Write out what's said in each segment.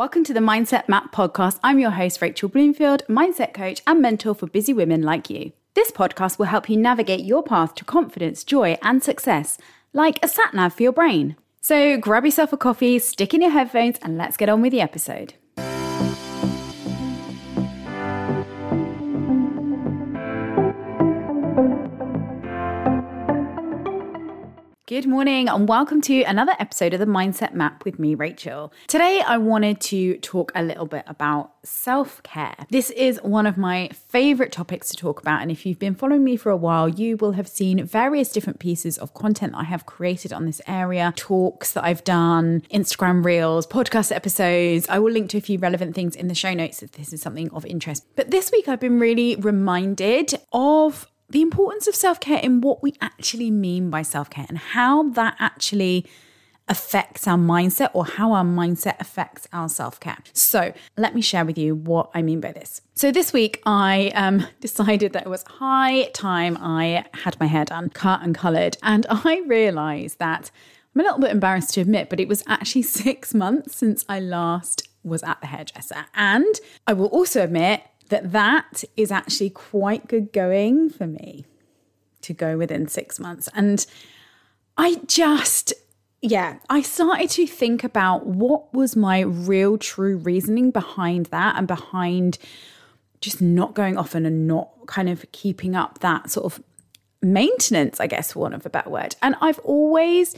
Welcome to the Mindset Map podcast. I'm your host, Rachel Bloomfield, mindset coach and mentor for busy women like you. This podcast will help you navigate your path to confidence, joy, and success, like a sat nav for your brain. So grab yourself a coffee, stick in your headphones, and let's get on with the episode. Good morning, and welcome to another episode of the Mindset Map with me, Rachel. Today, I wanted to talk a little bit about self care. This is one of my favorite topics to talk about, and if you've been following me for a while, you will have seen various different pieces of content that I have created on this area talks that I've done, Instagram reels, podcast episodes. I will link to a few relevant things in the show notes if this is something of interest. But this week, I've been really reminded of the importance of self care in what we actually mean by self care and how that actually affects our mindset or how our mindset affects our self care. So, let me share with you what I mean by this. So, this week I um, decided that it was high time I had my hair done, cut and coloured, and I realised that I'm a little bit embarrassed to admit, but it was actually six months since I last was at the hairdresser. And I will also admit that that is actually quite good going for me to go within six months. And I just, yeah, I started to think about what was my real true reasoning behind that and behind just not going often and not kind of keeping up that sort of maintenance, I guess, for want of a better word. And I've always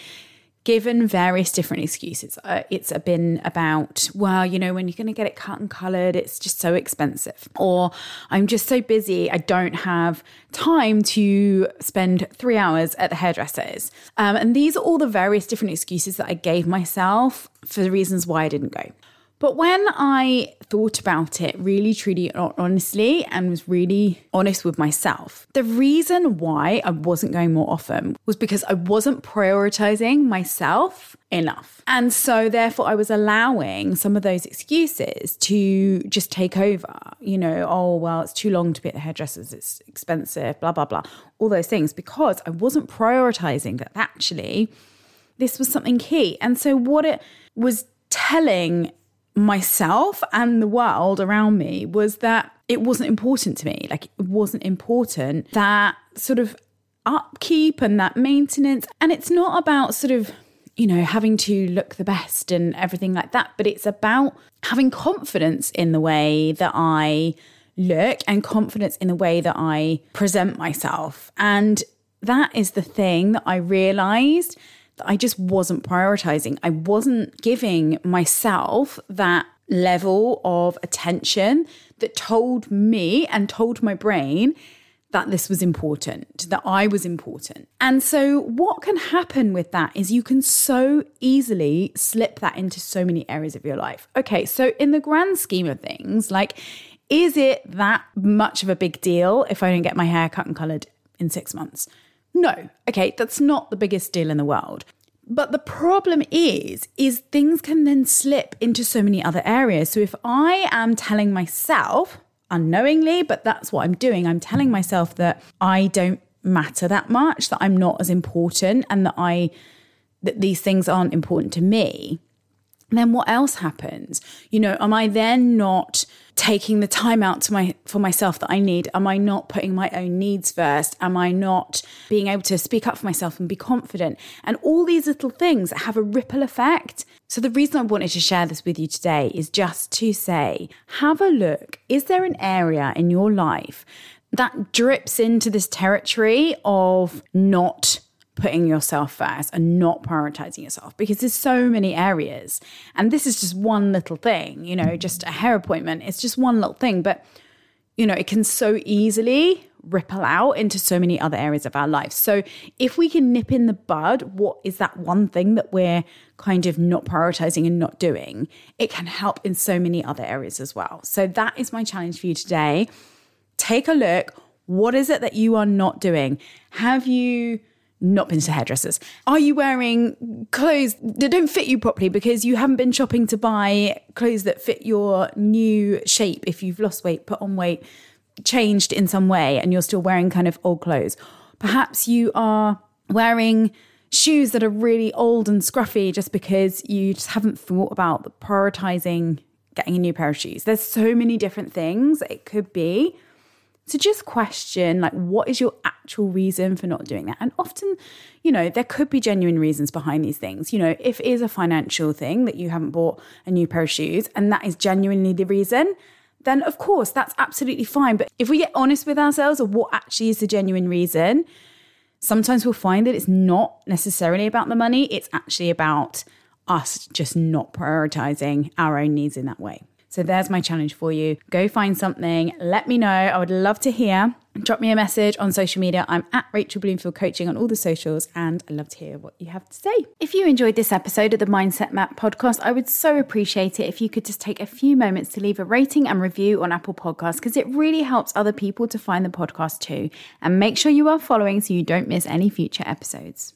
given various different excuses. Uh, it's been about, well, you know, when you're going to get it cut and colored, it's just so expensive. Or I'm just so busy, I don't have time to spend three hours at the hairdresser's. Um, and these are all the various different excuses that I gave myself for the reasons why I didn't go. But when I thought about it really, truly, honestly, and was really honest with myself, the reason why I wasn't going more often was because I wasn't prioritizing myself enough. And so, therefore, I was allowing some of those excuses to just take over. You know, oh, well, it's too long to be at the hairdresser's, it's expensive, blah, blah, blah, all those things, because I wasn't prioritizing that actually this was something key. And so, what it was telling myself and the world around me was that it wasn't important to me. Like, it wasn't important that sort of upkeep and that maintenance. And it's not about sort of, you know, having to look the best and everything like that, but it's about having confidence in the way that I look and confidence in the way that I present myself. And that is the thing that I realized I just wasn't prioritizing. I wasn't giving myself that level of attention that told me and told my brain that this was important, that I was important. And so, what can happen with that is you can so easily slip that into so many areas of your life. Okay, so in the grand scheme of things, like, is it that much of a big deal if I don't get my hair cut and colored in six months? No. Okay, that's not the biggest deal in the world. But the problem is, is things can then slip into so many other areas. So if I am telling myself unknowingly, but that's what I'm doing, I'm telling myself that I don't matter that much, that I'm not as important and that I that these things aren't important to me then what else happens? You know, am I then not taking the time out to my for myself that I need? Am I not putting my own needs first? Am I not being able to speak up for myself and be confident? And all these little things have a ripple effect. So the reason I wanted to share this with you today is just to say, have a look. Is there an area in your life that drips into this territory of not putting yourself first and not prioritizing yourself because there's so many areas. And this is just one little thing, you know, just a hair appointment. It's just one little thing, but you know, it can so easily ripple out into so many other areas of our life. So if we can nip in the bud, what is that one thing that we're kind of not prioritizing and not doing? It can help in so many other areas as well. So that is my challenge for you today. Take a look. What is it that you are not doing? Have you not been to hairdressers? Are you wearing clothes that don't fit you properly because you haven't been shopping to buy clothes that fit your new shape if you've lost weight, put on weight, changed in some way, and you're still wearing kind of old clothes? Perhaps you are wearing shoes that are really old and scruffy just because you just haven't thought about prioritizing getting a new pair of shoes. There's so many different things it could be. So just question like what is your actual reason for not doing that? And often, you know, there could be genuine reasons behind these things. You know, if it is a financial thing that you haven't bought a new pair of shoes and that is genuinely the reason, then of course that's absolutely fine. But if we get honest with ourselves of what actually is the genuine reason, sometimes we'll find that it's not necessarily about the money, it's actually about us just not prioritizing our own needs in that way. So there's my challenge for you. Go find something. Let me know. I would love to hear. Drop me a message on social media. I'm at Rachel Bloomfield Coaching on all the socials, and I love to hear what you have to say. If you enjoyed this episode of the Mindset Map podcast, I would so appreciate it if you could just take a few moments to leave a rating and review on Apple Podcasts because it really helps other people to find the podcast too. And make sure you are following so you don't miss any future episodes.